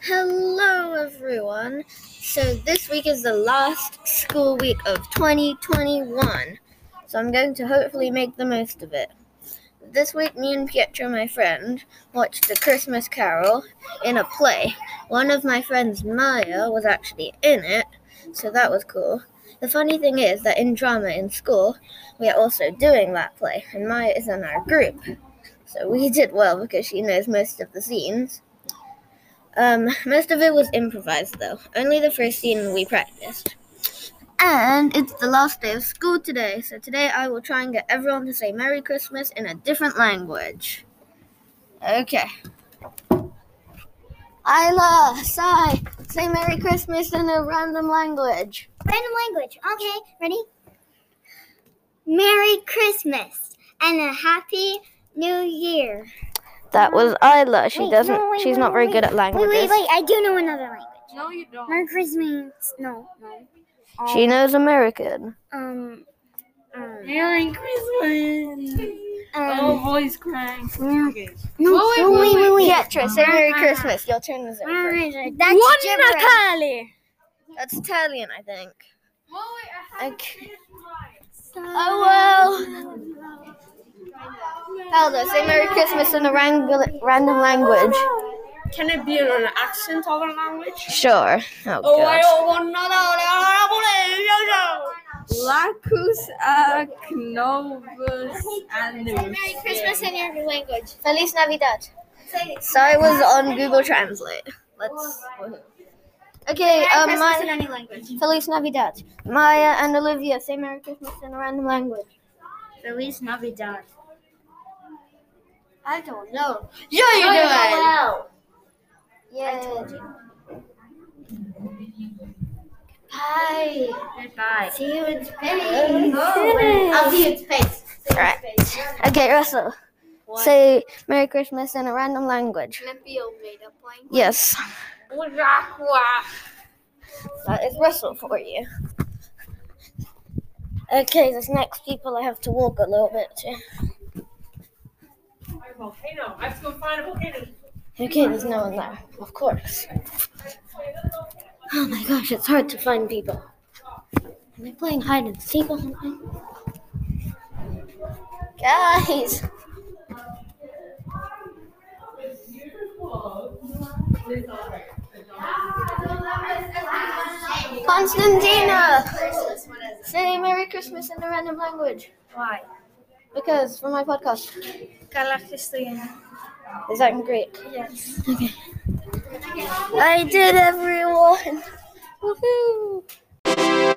Hello, everyone. So, this week is the last school week of 2021. So, I'm going to hopefully make the most of it. This week, me and Pietro, my friend, watched The Christmas Carol in a play. One of my friends, Maya, was actually in it, so that was cool. The funny thing is that in drama in school, we are also doing that play, and Maya is in our group. So, we did well because she knows most of the scenes. Um, most of it was improvised though. Only the first scene we practiced. And it's the last day of school today, so today I will try and get everyone to say Merry Christmas in a different language. Okay. Isla, Sai, say Merry Christmas in a random language. Random language. Okay, ready? Merry Christmas and a Happy New Year. That was Isla. She Wait, doesn't. no, wait, she's wait, not very wait. good at Wait, languages. wait, wait. I do know another language. No, you don't. Merry Christmas. No, no. Um, She knows American. Um. um, Merry Christmas. Oh, um boy's crying. no, Okay. no, Wait, no, wait, wait, wait, wait. Pietro, say Merry Christmas. Your turn is over. Alright, That's gibberish. Natale. That's Italian, I think. Well, wait, I Okay. Oh, Oh well. Aldo, say Merry Christmas in a rang- random language. Can it be in an accent of a language? Sure. Oh, Oh, God. Don't want Lacus ac novus. Merry Christmas in your language. Feliz Navidad. So I was on Google Translate. Let's. Okay, Merry um, Christmas in any language. Feliz Navidad. Maya and Olivia say Merry Christmas in a random language. Feliz Navidad. I don't know. Yeah, you do it. Well. Yeah. I. Bye. Goodbye. See you in space. I'll see you in space. Alright. Okay, Russell. Say Merry Christmas in a random language. Can it be a made up language? Yes. That is Russell for you. Okay, this next people I have to walk a little bit to. Volcano. I have to go find a volcano. Okay, there's no one there. Of course. Oh my gosh, it's hard to find people. Are they playing hide and seek or something? Guys! Constantina! Say Merry Christmas in a random language. Why? Because for my podcast. Is that great? Yes. Okay. I did everyone! Woohoo!